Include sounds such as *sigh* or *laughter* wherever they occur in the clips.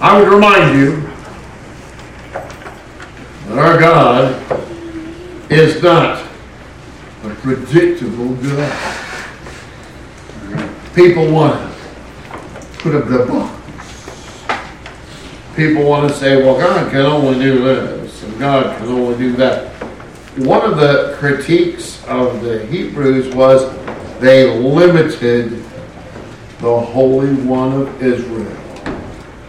I would remind you that our God is not a predictable God. People want to put up their box. People want to say, well, God can only do this, and God can only do that. One of the critiques of the Hebrews was they limited the Holy One of Israel.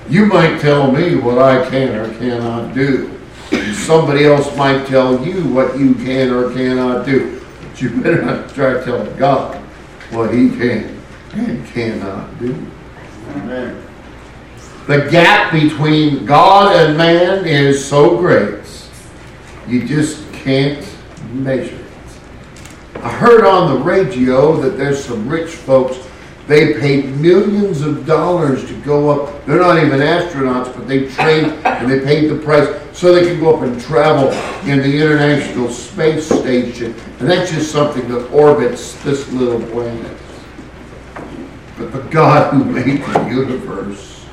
You might tell me what I can or cannot do. And somebody else might tell you what you can or cannot do. But you better not try to tell God what he can and cannot do. Amen. The gap between God and man is so great, you just can't measure it. I heard on the radio that there's some rich folks, they paid millions of dollars to go up. They're not even astronauts, but they trained and they paid the price so they can go up and travel in the International Space Station. And that's just something that orbits this little planet. But the God who made the universe,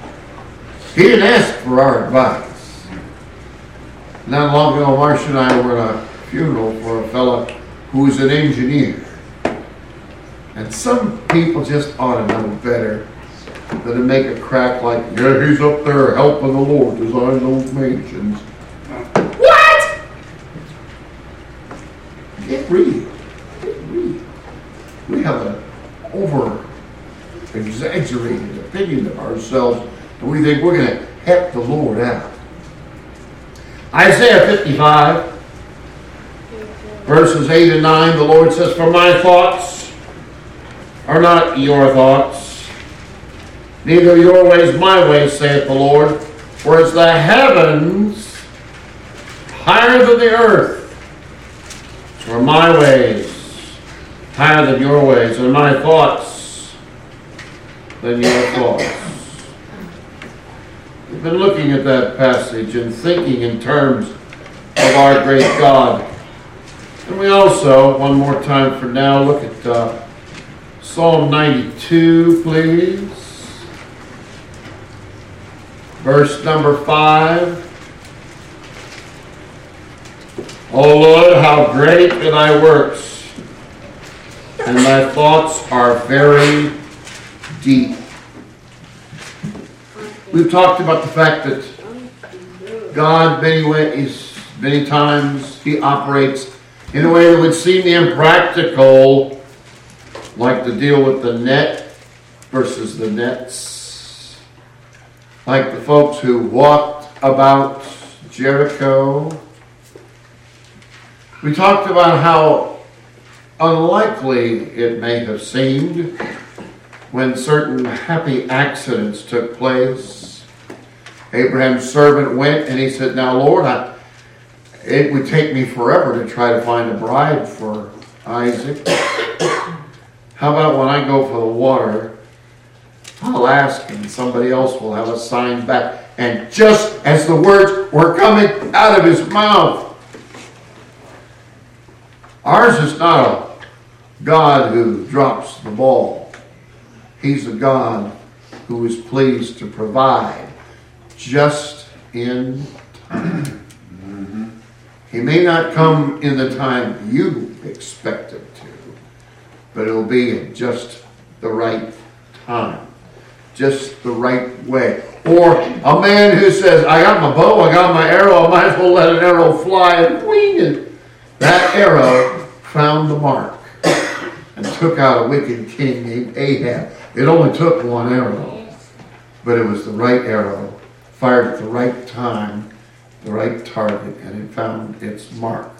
He didn't ask for our advice. Not long ago, Marcia and I were at a funeral for a fellow who was an engineer. And some people just ought to know better than to make a crack like, yeah, he's up there helping the Lord design those mansions. What? Get real. Get real. We have an over exaggerated opinion of ourselves, and we think we're going to help the Lord out. Isaiah 55, verses 8 and 9, the Lord says, For my thoughts are not your thoughts, neither your ways my ways, saith the Lord. For as the heavens higher than the earth, so are my ways higher than your ways, and my thoughts than your thoughts. We've been looking at that passage and thinking in terms of our great God. And we also, one more time for now, look at uh, Psalm 92, please. Verse number 5. O Lord, how great are thy works, and thy thoughts are very deep. We've talked about the fact that God, many ways, many times, He operates in a way that would seem impractical, like the deal with the net versus the nets, like the folks who walked about Jericho. We talked about how unlikely it may have seemed when certain happy accidents took place. Abraham's servant went and he said, Now, Lord, I, it would take me forever to try to find a bride for Isaac. How about when I go for the water, I'll ask and somebody else will have a sign back. And just as the words were coming out of his mouth, ours is not a God who drops the ball. He's a God who is pleased to provide just in time. Mm-hmm. He may not come in the time you expect but it'll be at just the right time, just the right way. Or a man who says, I got my bow, I got my arrow, I might as well let an arrow fly and wing it. That arrow found the mark and took out a wicked king named Ahab. It only took one arrow, but it was the right arrow, fired at the right time, the right target, and it found its mark.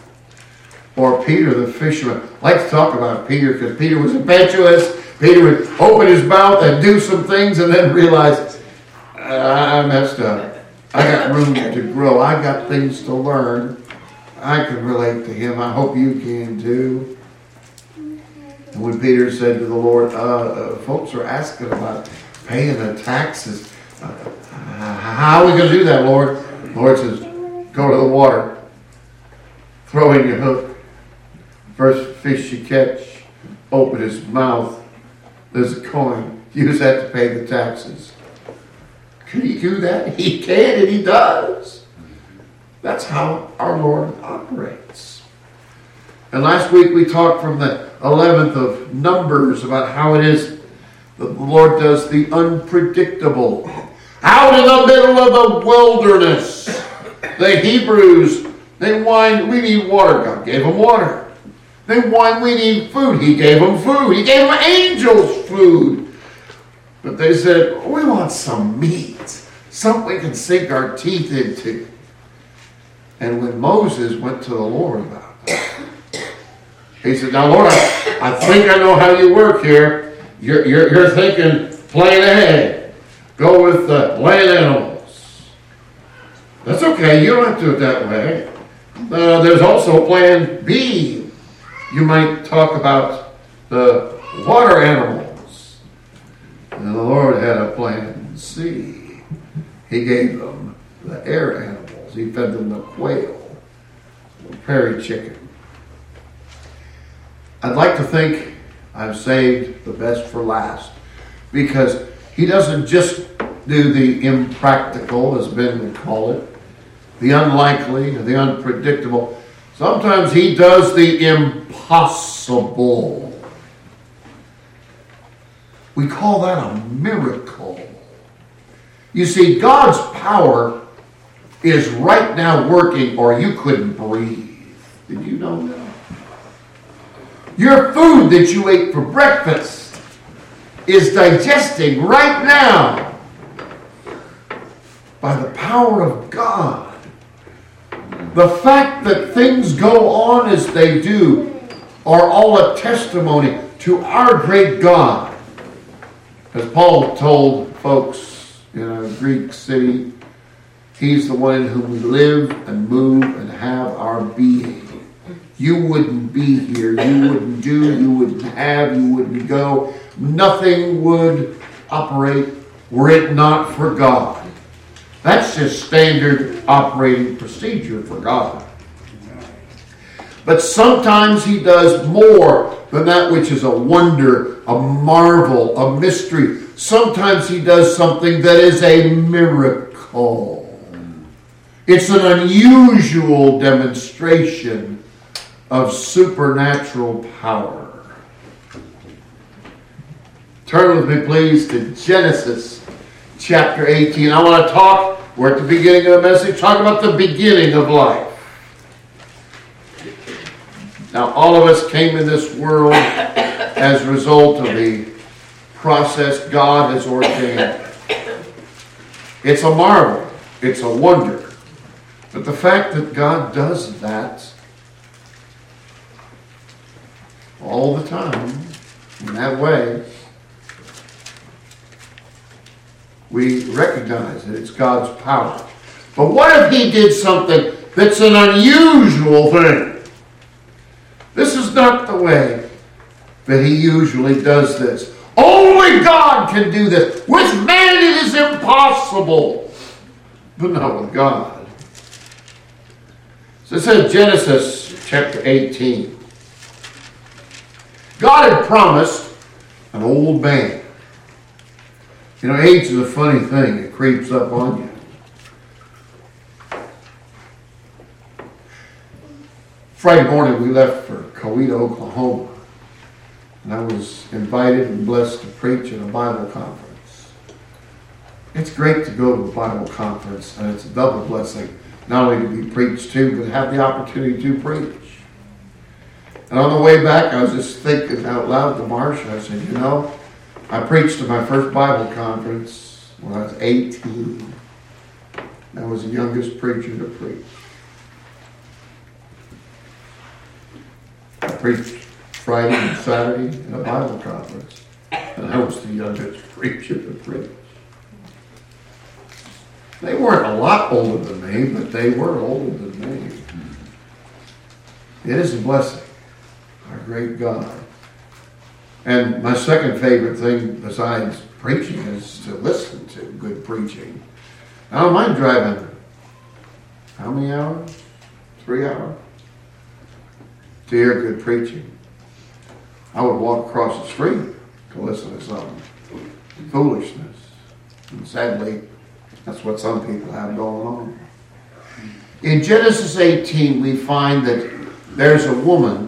Or Peter the fisherman. I like to talk about Peter because Peter was impetuous. Peter would open his mouth and do some things and then realize, I messed up. I got room to grow. I got things to learn. I can relate to him. I hope you can too. And when Peter said to the Lord, uh, uh, folks are asking about paying the taxes. Uh, how are we going to do that, Lord? The Lord says, go to the water. Throw in your hook. First fish you catch, open his mouth. There's a coin. Use that to pay the taxes. Can he do that? *laughs* He can and he does. That's how our Lord operates. And last week we talked from the 11th of Numbers about how it is that the Lord does the unpredictable. Out in the middle of the wilderness, the Hebrews, they whined, we need water. God gave them water. They whined, we need food. He gave them food. He gave them angels food. But they said, we want some meat, something we can sink our teeth into. And when Moses went to the Lord about it, he said, Now, Lord, I, I think I know how you work here. You're, you're, you're thinking plan ahead. Go with the land animals. That's okay. You don't have to do it that way. Uh, there's also plan B. You might talk about the water animals. And the Lord had a plan C. He gave them the air animals. He fed them the quail, the prairie chicken. I'd like to think I've saved the best for last because he doesn't just do the impractical, as Ben would call it, the unlikely, the unpredictable. Sometimes he does the impossible. We call that a miracle. You see, God's power is right now working, or you couldn't breathe. Did you know that? Your food that you ate for breakfast is digesting right now by the power of God. The fact that things go on as they do are all a testimony to our great God. As Paul told folks in a Greek city, he's the one in whom we live and move and have our being. You wouldn't be here. You wouldn't do. You wouldn't have. You wouldn't go. Nothing would operate were it not for God. That's just standard operating procedure for God. But sometimes He does more than that which is a wonder, a marvel, a mystery. Sometimes He does something that is a miracle. It's an unusual demonstration of supernatural power. Turn with me, please, to Genesis chapter 18. I want to talk, we're at the beginning of the message, talk about the beginning of life. Now, all of us came in this world as a result of the process God has ordained. It's a marvel, it's a wonder. But the fact that God does that all the time in that way, we recognize that it's God's power. But what if He did something that's an unusual thing? This is not the way that He usually does this. Only God can do this. With man, it is impossible, but not with God. So it says Genesis chapter 18. God had promised an old man. You know, age is a funny thing, it creeps up on you. Friday morning, we left for Coweta, Oklahoma. And I was invited and blessed to preach at a Bible conference. It's great to go to a Bible conference, and it's a double blessing, not only to be preached to, but have the opportunity to preach. And on the way back, I was just thinking out loud to Marcia. I said, you know, I preached at my first Bible conference when I was 18. I was the youngest preacher to preach. I preached Friday and Saturday in a Bible conference, and I was the youngest *laughs* preacher to preach. They weren't a lot older than me, but they were older than me. It is a blessing our great God. And my second favorite thing besides preaching is to listen to good preaching. I don't mind driving how many hours? Three hours? To hear good preaching. I would walk across the street to listen to some foolishness. And sadly, That's what some people have going on. In Genesis 18, we find that there's a woman,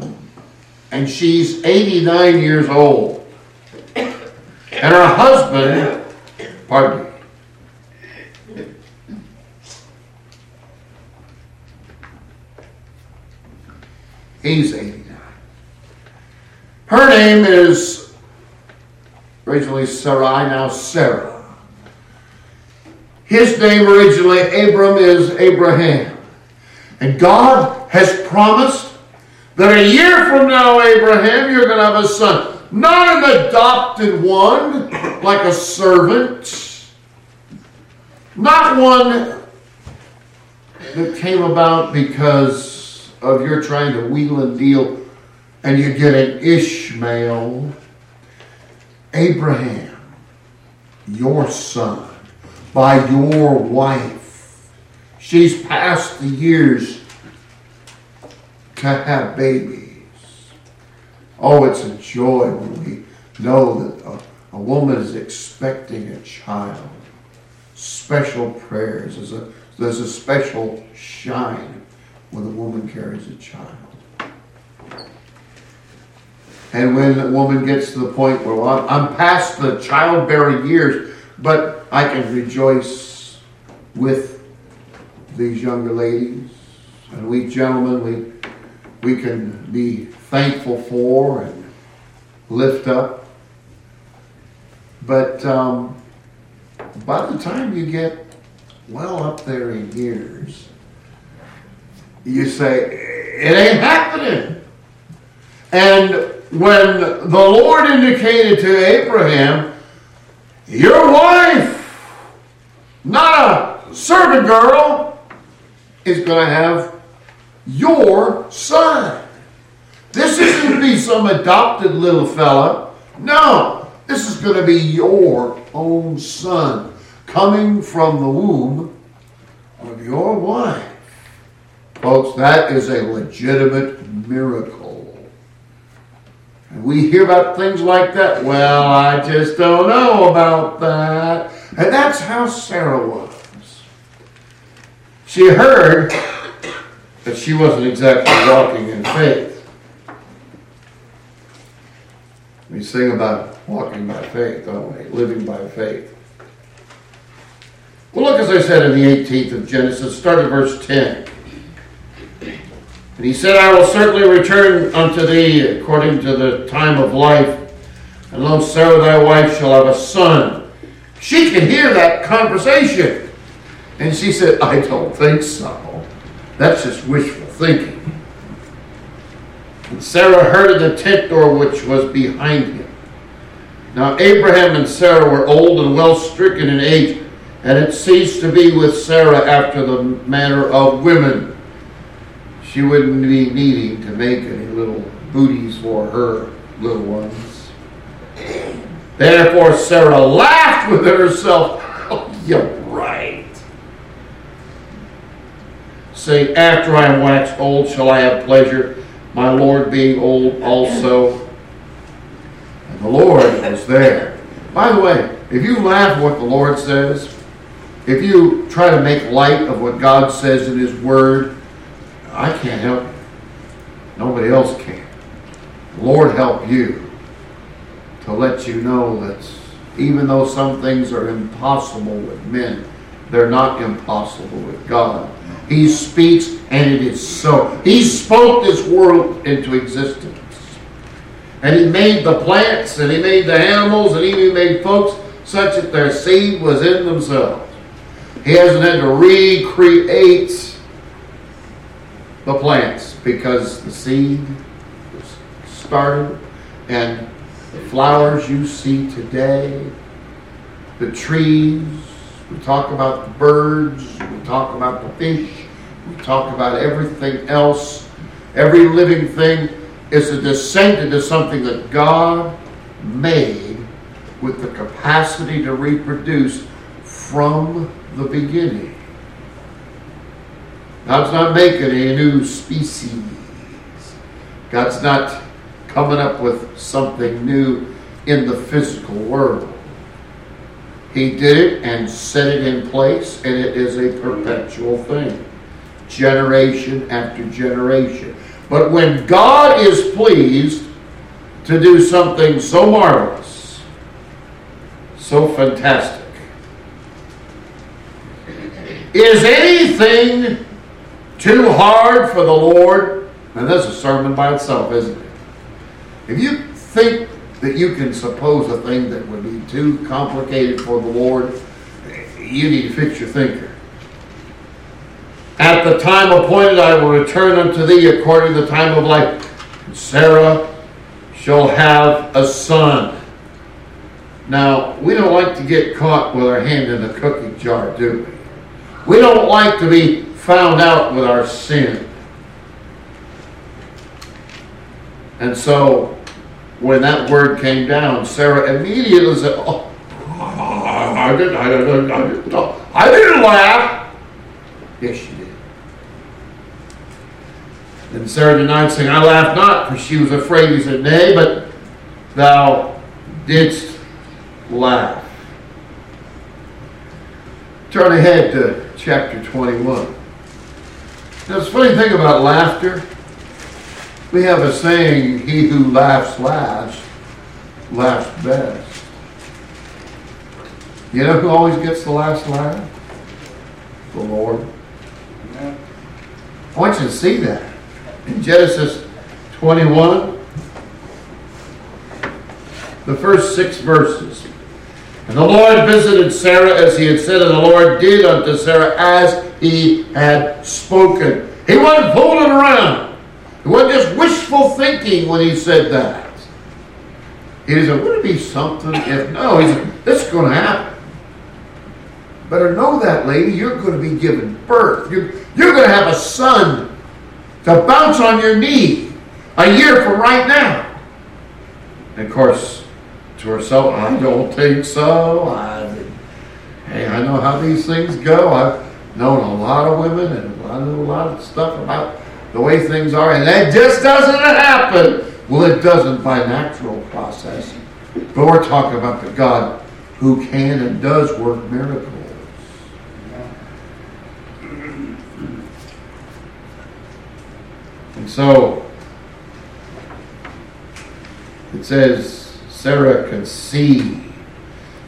and she's 89 years old. And her husband, pardon me, He's 89. Her name is originally Sarai, now Sarah. His name originally, Abram, is Abraham. And God has promised that a year from now, Abraham, you're going to have a son. Not an adopted one, like a servant. Not one that came about because of your trying to wheel and deal and you get an Ishmael. Abraham, your son, by your wife. She's past the years to have babies. Oh, it's a joy when we know that a, a woman is expecting a child. Special prayers. There's a, there's a special shine when a woman carries a child. And when a woman gets to the point where well, I'm past the childbearing years, but I can rejoice with these younger ladies. And we gentlemen, we, we can be thankful for and lift up. But um, by the time you get well up there in years, you say, it ain't happening. And when the Lord indicated to Abraham, Your wife, not a servant girl, is going to have your son. This isn't to be some adopted little fella. No, this is going to be your own son coming from the womb of your wife. Folks, that is a legitimate miracle. And we hear about things like that. Well, I just don't know about that. And that's how Sarah was. She heard that she wasn't exactly walking in faith. We sing about walking by faith, don't we? Living by faith. Well, look, as I said in the 18th of Genesis, start at verse 10. And he said, I will certainly return unto thee according to the time of life, and lo, Sarah thy wife shall have a son. She could hear that conversation. And she said, I don't think so. That's just wishful thinking. And Sarah heard of the tent door which was behind him. Now Abraham and Sarah were old and well stricken in age, and it ceased to be with Sarah after the manner of women she wouldn't be needing to make any little booties for her little ones. Therefore, Sarah laughed within herself. *laughs* Oh, you're right. Say, after I am waxed old, shall I have pleasure, my Lord being old also. And the Lord was there. By the way, if you laugh at what the Lord says, if you try to make light of what God says in His Word, I can't help you. Nobody else can. Lord help you to let you know that even though some things are impossible with men, they're not impossible with God. He speaks and it is so. He spoke this world into existence. And he made the plants and he made the animals and he made folks such that their seed was in themselves. He hasn't had to recreate the plants because the seed was started and the flowers you see today, the trees, we talk about the birds, we talk about the fish, we talk about everything else. Every living thing is a descendant of something that God made with the capacity to reproduce from the beginning. God's not making a new species. God's not coming up with something new in the physical world. He did it and set it in place, and it is a perpetual thing, generation after generation. But when God is pleased to do something so marvelous, so fantastic, is anything too hard for the Lord? And that's a sermon by itself, isn't it? If you think that you can suppose a thing that would be too complicated for the Lord, you need to fix your thinker. At the time appointed, I will return unto thee according to the time of life. Sarah shall have a son. Now, we don't like to get caught with our hand in the cookie jar, do we? We don't like to be found out with our sin. And so, when that word came down, Sarah immediately said, Oh, I didn't, I didn't, I didn't, I didn't laugh. Yes, she did. And Sarah denied, saying, I laughed not, for she was afraid. He said, Nay, but thou didst laugh. Turn ahead to chapter 21. Now, the funny thing about laughter, we have a saying, he who laughs last, laughs best. You know who always gets the last laugh? The Lord. I want you to see that. In Genesis 21, the first six verses. And the Lord visited Sarah as he had said, and the Lord did unto Sarah as he had spoken. He wasn't fooling around. It wasn't just wishful thinking when he said that. He said, would it be something if, no, he said, this is going to happen. Better know that, lady. You're going to be given birth. You're, you're going to have a son to bounce on your knee a year from right now. And of course, to herself, I don't think so. I, hey, I know how these things go. I've known a lot of women and I know a lot of stuff about the way things are, and that just doesn't happen. Well, it doesn't by natural process. But we're talking about the God who can and does work miracles. And so, it says, Sarah conceived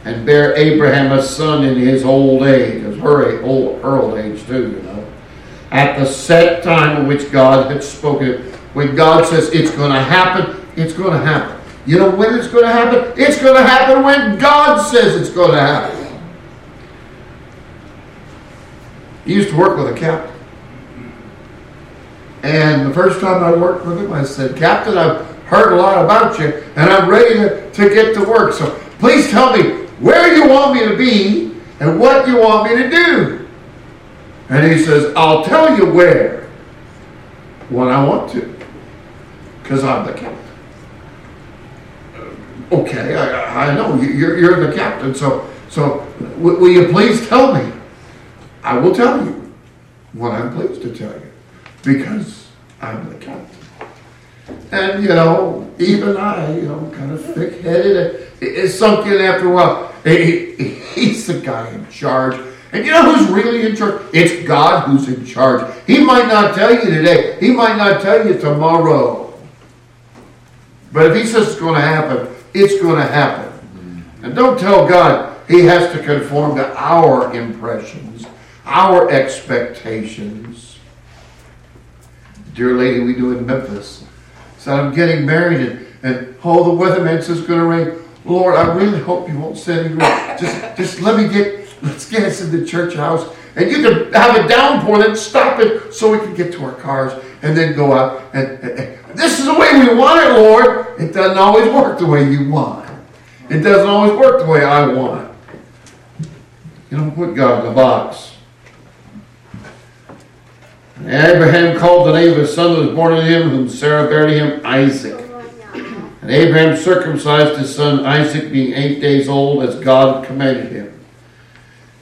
and bare Abraham a son in his old age. Her old, old age too, you know at the set time in which God had spoken When God says it's going to happen, it's going to happen. You know when it's going to happen? It's going to happen when God says it's going to happen. He used to work with a captain. And the first time I worked with him, I said, Captain, I've heard a lot about you, and I'm ready to, to get to work. So please tell me where you want me to be and what you want me to do. And he says, I'll tell you where when I want to, because I'm the captain. Uh, okay, I, I know you're, you're the captain, so so will you please tell me? I will tell you what I'm pleased to tell you, because I'm the captain. And you know, even I, you know, kind of thick-headed, it, eh, eh, sunk in after a while. He, he's the guy in charge and you know who's really in charge? It's God who's in charge. He might not tell you today. He might not tell you tomorrow. But if he says it's going to happen, it's going to happen. And don't tell God he has to conform to our impressions, our expectations. Dear lady we do in Memphis said, I'm getting married and, and oh, the weatherman says it's going to rain. Lord, I really hope you won't send any rain. Just, just let me get Let's get us in the church house. And you can have a downpour, then stop it so we can get to our cars and then go out. And, and, and, this is the way we want it, Lord. It doesn't always work the way you want. It doesn't always work the way I want. You don't put God in the box. And Abraham called the name of his son that was born to him, whom Sarah bare to him Isaac. And Abraham circumcised his son Isaac, being eight days old, as God commanded him.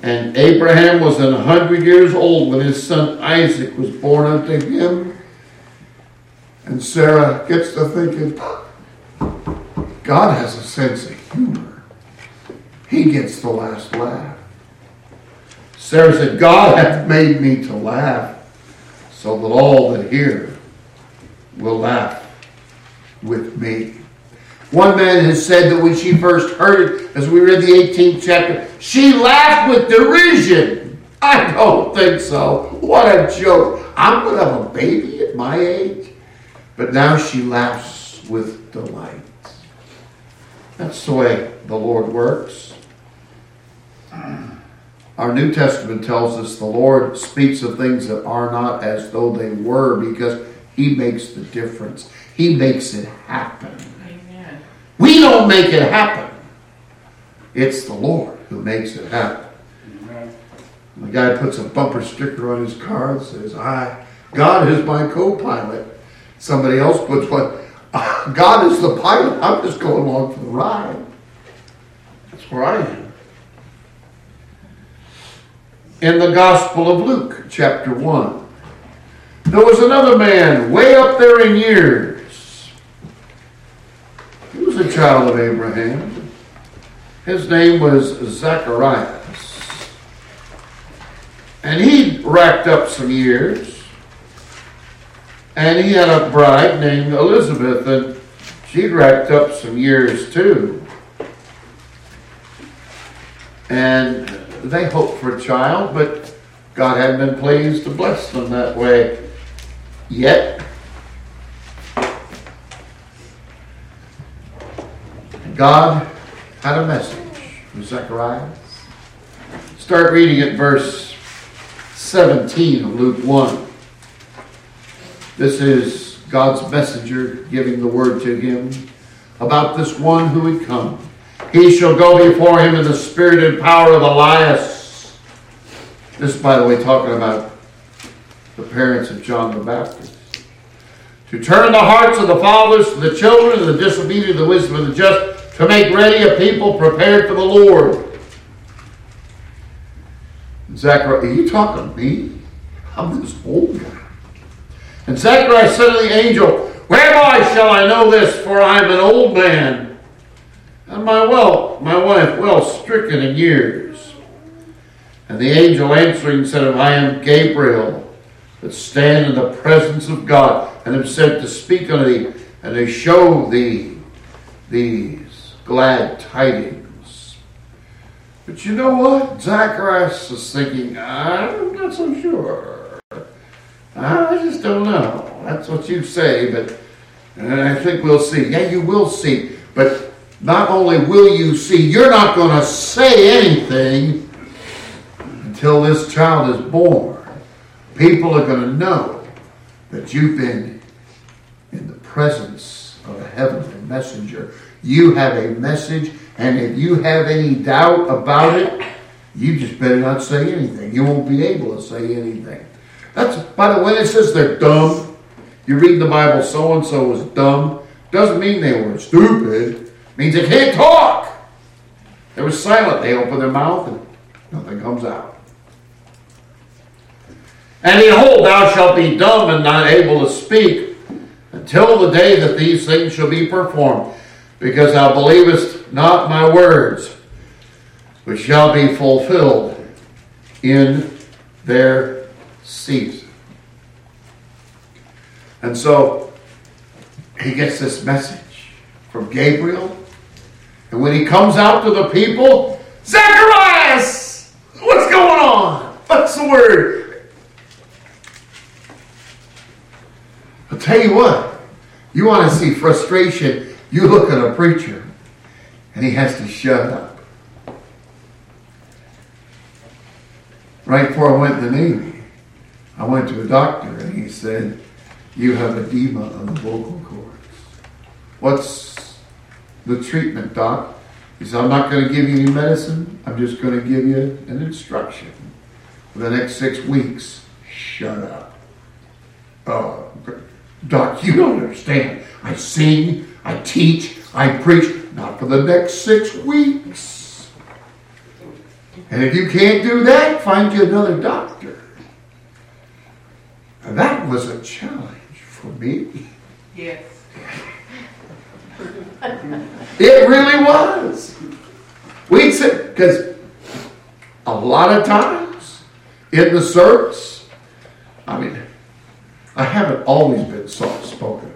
And Abraham was an hundred years old when his son Isaac was born unto him. And Sarah gets to thinking, God has a sense of humor. he gets the last laugh. Sarah said, God hath made me to laugh, so that all that hear will laugh with me. One man has said that when she first heard it, as we read the 18th chapter, she laughed with derision. I don't think so. What a joke. I'm going to have a baby at my age. But now she laughs with delight. That's the way the Lord works. Our New Testament tells us the Lord speaks of things that are not as though they were because He makes the difference. He makes it happen. We don't make it happen. It's the Lord who makes it happen. Amen. The guy puts a bumper sticker on his car and says, I, God is my co-pilot. Somebody else puts one, ah, God is the pilot. I'm just going along for the ride. That's where I am. In the Gospel of Luke, chapter 1, there was another man way up there in years. He was a child of Abraham. His name was Zacharias. And he racked up some years. And he had a bride named Elizabeth, and she'd racked up some years too. And they hoped for a child, but God hadn't been pleased to bless them that way yet. God had a message from Zechariah. Start reading at verse 17 of Luke 1. This is God's messenger giving the word to him about this one who would come. He shall go before him in the spirit and power of Elias. This, by the way, talking about the parents of John the Baptist. To turn the hearts of the fathers to the children and the disobedient to the wisdom of the just, to make ready a people prepared for the Lord. Zechariah, are you talking to me? I'm this old guy. And Zechariah said to the angel, Whereby shall I know this? For I am an old man, and my well, my wife well stricken in years. And the angel answering said, I am Gabriel, that stand in the presence of God, and am sent to speak unto thee, and to show thee these glad tidings. But you know what? Zacharias is thinking, I'm not so sure. I just don't know. That's what you say, but I think we'll see. Yeah, you will see. But not only will you see, you're not going to say anything until this child is born. People are going to know that you've been in the presence of a heavenly messenger. You have a message, and if you have any doubt about it, you just better not say anything. You won't be able to say anything. That's by the way, it says they're dumb. You read the Bible, so and so was dumb. Doesn't mean they were stupid. It means they can't talk. They were silent. They open their mouth and nothing comes out. And behold, thou shalt be dumb and not able to speak until the day that these things shall be performed, because thou believest not my words, which shall be fulfilled in their season. And so he gets this message from Gabriel. And when he comes out to the people, Zacharias, what's going on? What's the word? I'll tell you what, you want to see frustration, you look at a preacher and he has to shut up. Right before I went to the Navy, I went to a doctor and he said, You have edema on the vocal cords. What's the treatment, doc? He said, I'm not going to give you any medicine. I'm just going to give you an instruction. For the next six weeks, shut up. Oh, doc, you don't understand. I sing, I teach, I preach, not for the next six weeks. And if you can't do that, find you another doctor. And that was a challenge for me. Yes. it really was. We'd sit, because a lot of times in the service, I mean, I haven't always been soft spoken.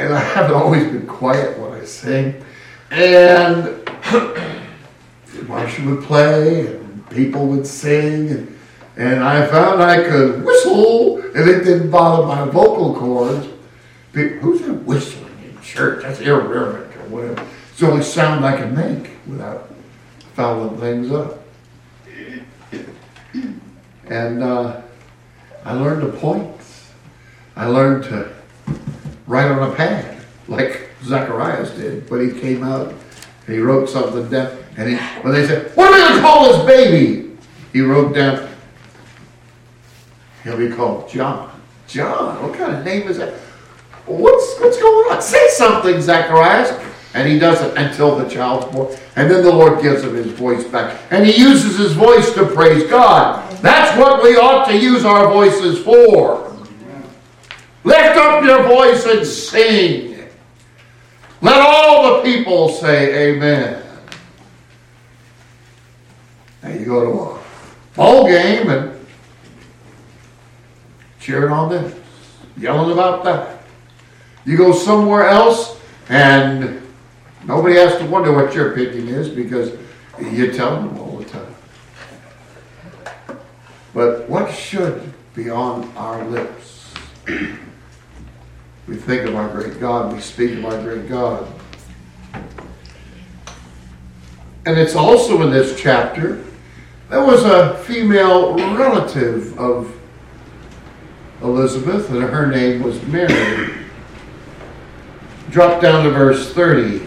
And I haven't always been quiet when I sing. And *clears throat* Marcia would play, and people would sing, and, and I found I could whistle, and it didn't bother my vocal cords. Who's that whistling in church? That's irreverent or whatever. It's the only sound I can make without fouling things up. And uh, I learned to point. I learned to write on a pad, like Zacharias did but he came out and he wrote something down. And he, when they said, What are we going to call this baby? He wrote down, He'll be called John. John, what kind of name is that? What's, what's going on? Say something, Zacharias. And he doesn't until the child's born. And then the Lord gives him his voice back. And he uses his voice to praise God. That's what we ought to use our voices for. Lift up your voice and sing. Let all the people say amen. Now you go to a ball game and cheering on this, yelling about that. You go somewhere else and nobody has to wonder what your opinion is because you tell them all the time. But what should be on our lips? *clears throat* We think of our great God, we speak of our great God. And it's also in this chapter, there was a female relative of Elizabeth, and her name was Mary. Drop down to verse 30.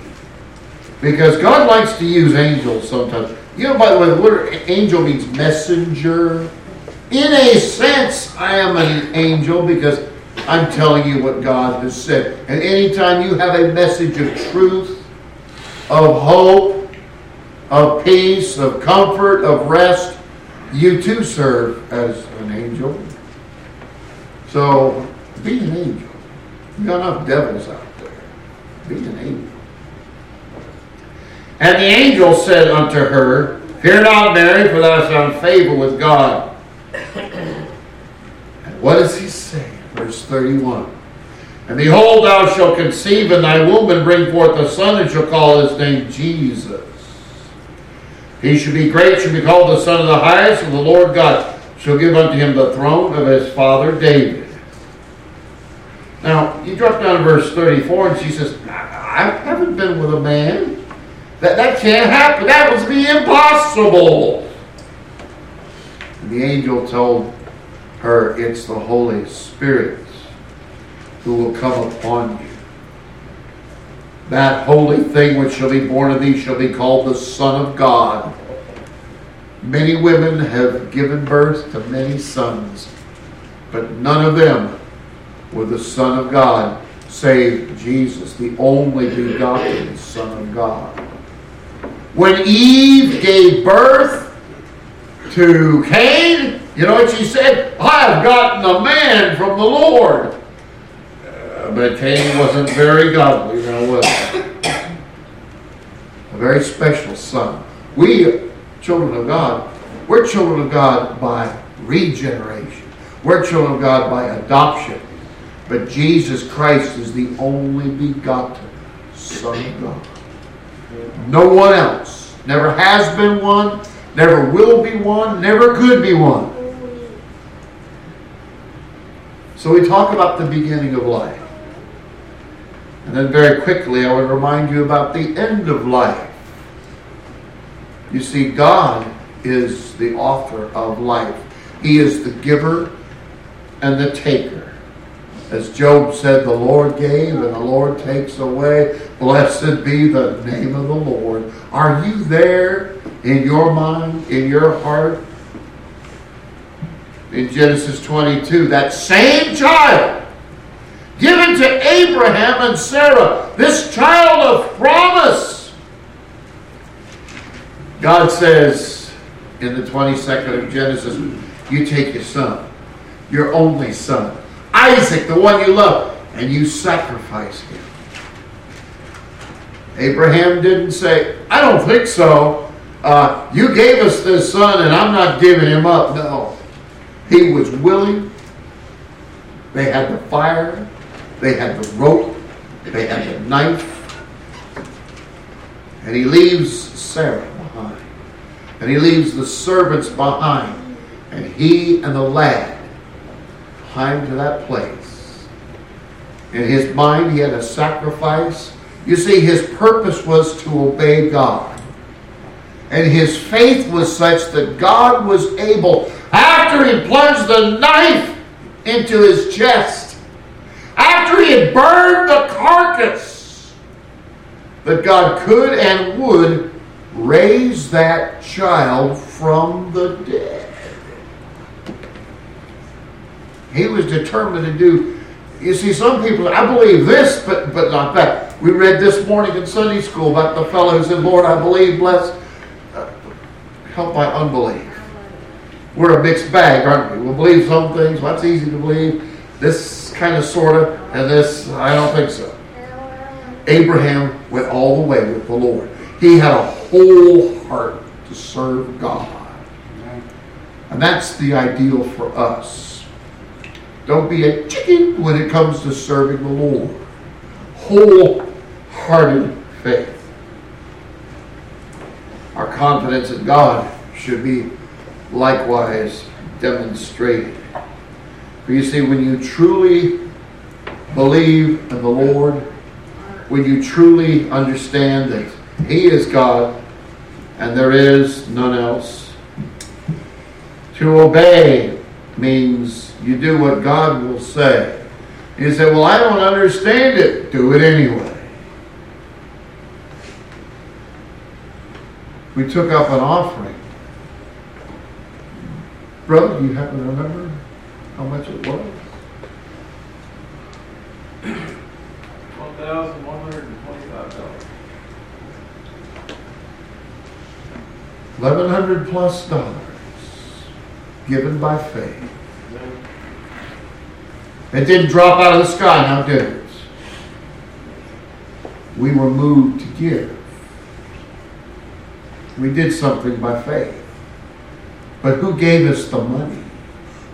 Because God likes to use angels sometimes. You know, by the way, the word angel means messenger. In a sense, I am an angel because I'm telling you what God has said. And anytime you have a message of truth, of hope, of peace, of comfort, of rest, you too serve as an angel. So be an angel. You got enough devils out there. Be an angel. And the angel said unto her, Fear not, Mary, for thou hast found favor with God. And what does he say? Verse 31. And behold, thou shalt conceive in thy womb and bring forth a son, and shall call his name Jesus. He shall be great, shall be called the Son of the Highest, and the Lord God shall give unto him the throne of his father David. Now, you drop down to verse 34, and she says, I haven't been with a man. That, that can't happen. That would be impossible. And the angel told her, It's the Holy Spirit who will come upon you. That holy thing which shall be born of thee shall be called the Son of God. Many women have given birth to many sons, but none of them were the Son of God, save Jesus, the only begotten Son of God. When Eve gave birth to Cain, you know what she said? I've gotten a man from the Lord. Uh, but Cain wasn't very godly, you know, was A very special son. We, children of God, we're children of God by regeneration. We're children of God by adoption. But Jesus Christ is the only begotten Son of God. No one else. Never has been one, never will be one, never could be one. So we talk about the beginning of life. And then very quickly, I would remind you about the end of life. You see, God is the author of life. He is the giver and the taker. As Job said, the Lord gave and the Lord takes away. Blessed be the name of the Lord. Are you there in your mind, in your heart? In Genesis 22. That same child given to Abraham and Sarah, this child of promise. God says in the 22nd of Genesis, you take your son, your only son, Isaac, the one you love, and you sacrifice him. Abraham didn't say, I don't think so. Uh, you gave us this son and I'm not giving him up. No. He was willing. They had the fire. They had the rope. They had the knife. And he leaves Sarah behind. And he leaves the servants behind. And he and the lad climb to that place. In his mind, he had a sacrifice. You see, his purpose was to obey God. And his faith was such that God was able, after he plunged the knife into his chest, after he had burned the carcass, that God could and would raise that child from the dead. He was determined to do. You see, some people, I believe this, but, but not that. We read this morning in Sunday school about the fellow who said, Lord, I believe, bless, uh, help my unbelief. We're a mixed bag, aren't we? We'll believe some things, what's easy to believe. This kind of, sort of, and this, I don't think so. Abraham went all the way with the Lord. He had a whole heart to serve God. And that's the ideal for us. Don't be a chicken when it comes to serving the Lord. Wholehearted faith. Our confidence in God should be likewise demonstrated. For you see, when you truly believe in the Lord, when you truly understand that He is God and there is none else, to obey means you do what God will say. You say, Well, I don't understand it. Do it anyway. We took up an offering. Brother, do you happen to remember how much it was? One thousand one hundred and twenty-five dollars. Eleven hundred plus dollars dollars given by faith. It didn't drop out of the sky, now did it? We were moved to give. We did something by faith. But who gave us the money?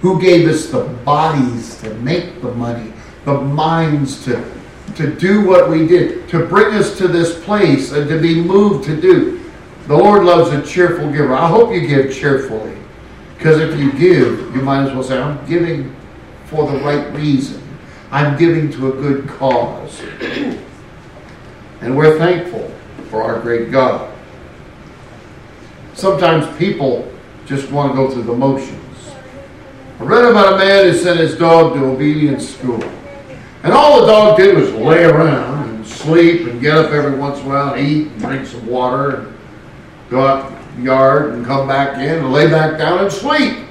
Who gave us the bodies to make the money, the minds to, to do what we did, to bring us to this place and to be moved to do? The Lord loves a cheerful giver. I hope you give cheerfully. Because if you give, you might as well say, I'm giving for the right reason. I'm giving to a good cause. and we're thankful for our great God. Sometimes people just want to go through the motions. I read about a man who sent his dog to obedience school. And all the dog did was lay around and sleep and get up every once in a while and eat and drink some water and go out the yard and come back in and lay back down and sleep.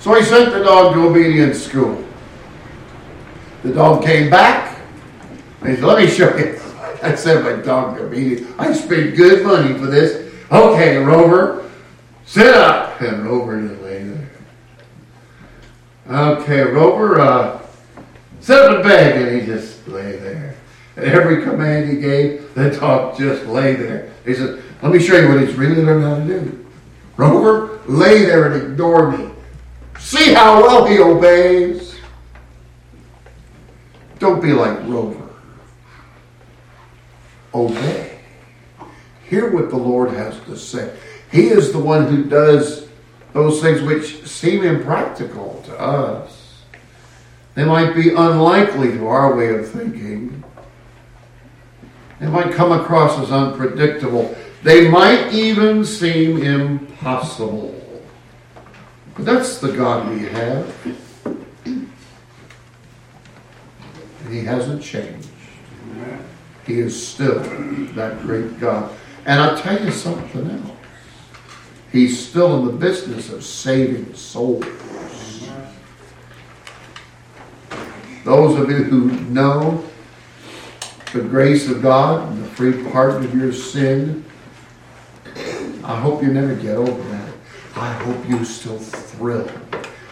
So he sent the dog to obedience school. The dog came back and he said, Let me show you. *laughs* I sent my dog to obedience. I spent good money for this. Okay, Rover, sit up. And Rover just lay there. Okay, Rover, uh, sit up in bed. And he just lay there. And every command he gave, the dog just lay there. He said, Let me show you what he's really learned how to do. Rover, lay there and ignore me. See how well he obeys. Don't be like Rover. Obey. Hear what the Lord has to say. He is the one who does those things which seem impractical to us. They might be unlikely to our way of thinking. They might come across as unpredictable. They might even seem impossible. But that's the God we have. And He hasn't changed. He is still that great God. And I'll tell you something else. He's still in the business of saving souls. Those of you who know the grace of God and the free pardon of your sin, I hope you never get over that. I hope you still thrill.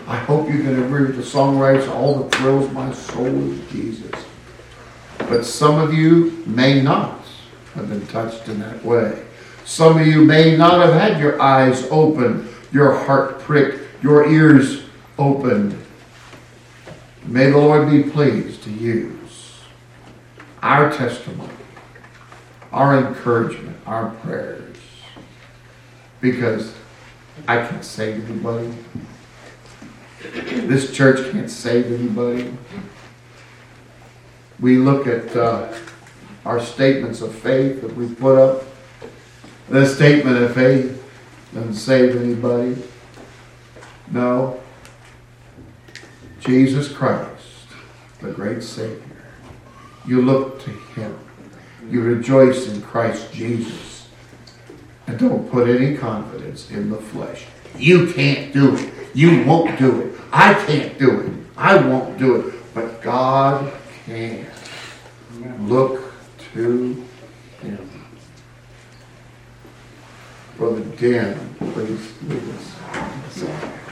I hope you can agree with the songwriters, all that thrills my soul is Jesus. But some of you may not. have been touched in that way. Some of you may not have had your eyes open, your heart pricked, your ears opened. May the Lord be pleased to use our testimony, our encouragement, our prayers. Because I can't save anybody. This church can't save anybody. We look at uh, our statements of faith that we put up. The statement of faith doesn't save anybody. No. Jesus Christ, the great Savior. You look to Him. You rejoice in Christ Jesus. And don't put any confidence in the flesh. You can't do it. You won't do it. I can't do it. I won't do it. But God can. Look to Him. Brother Dan, please lead us.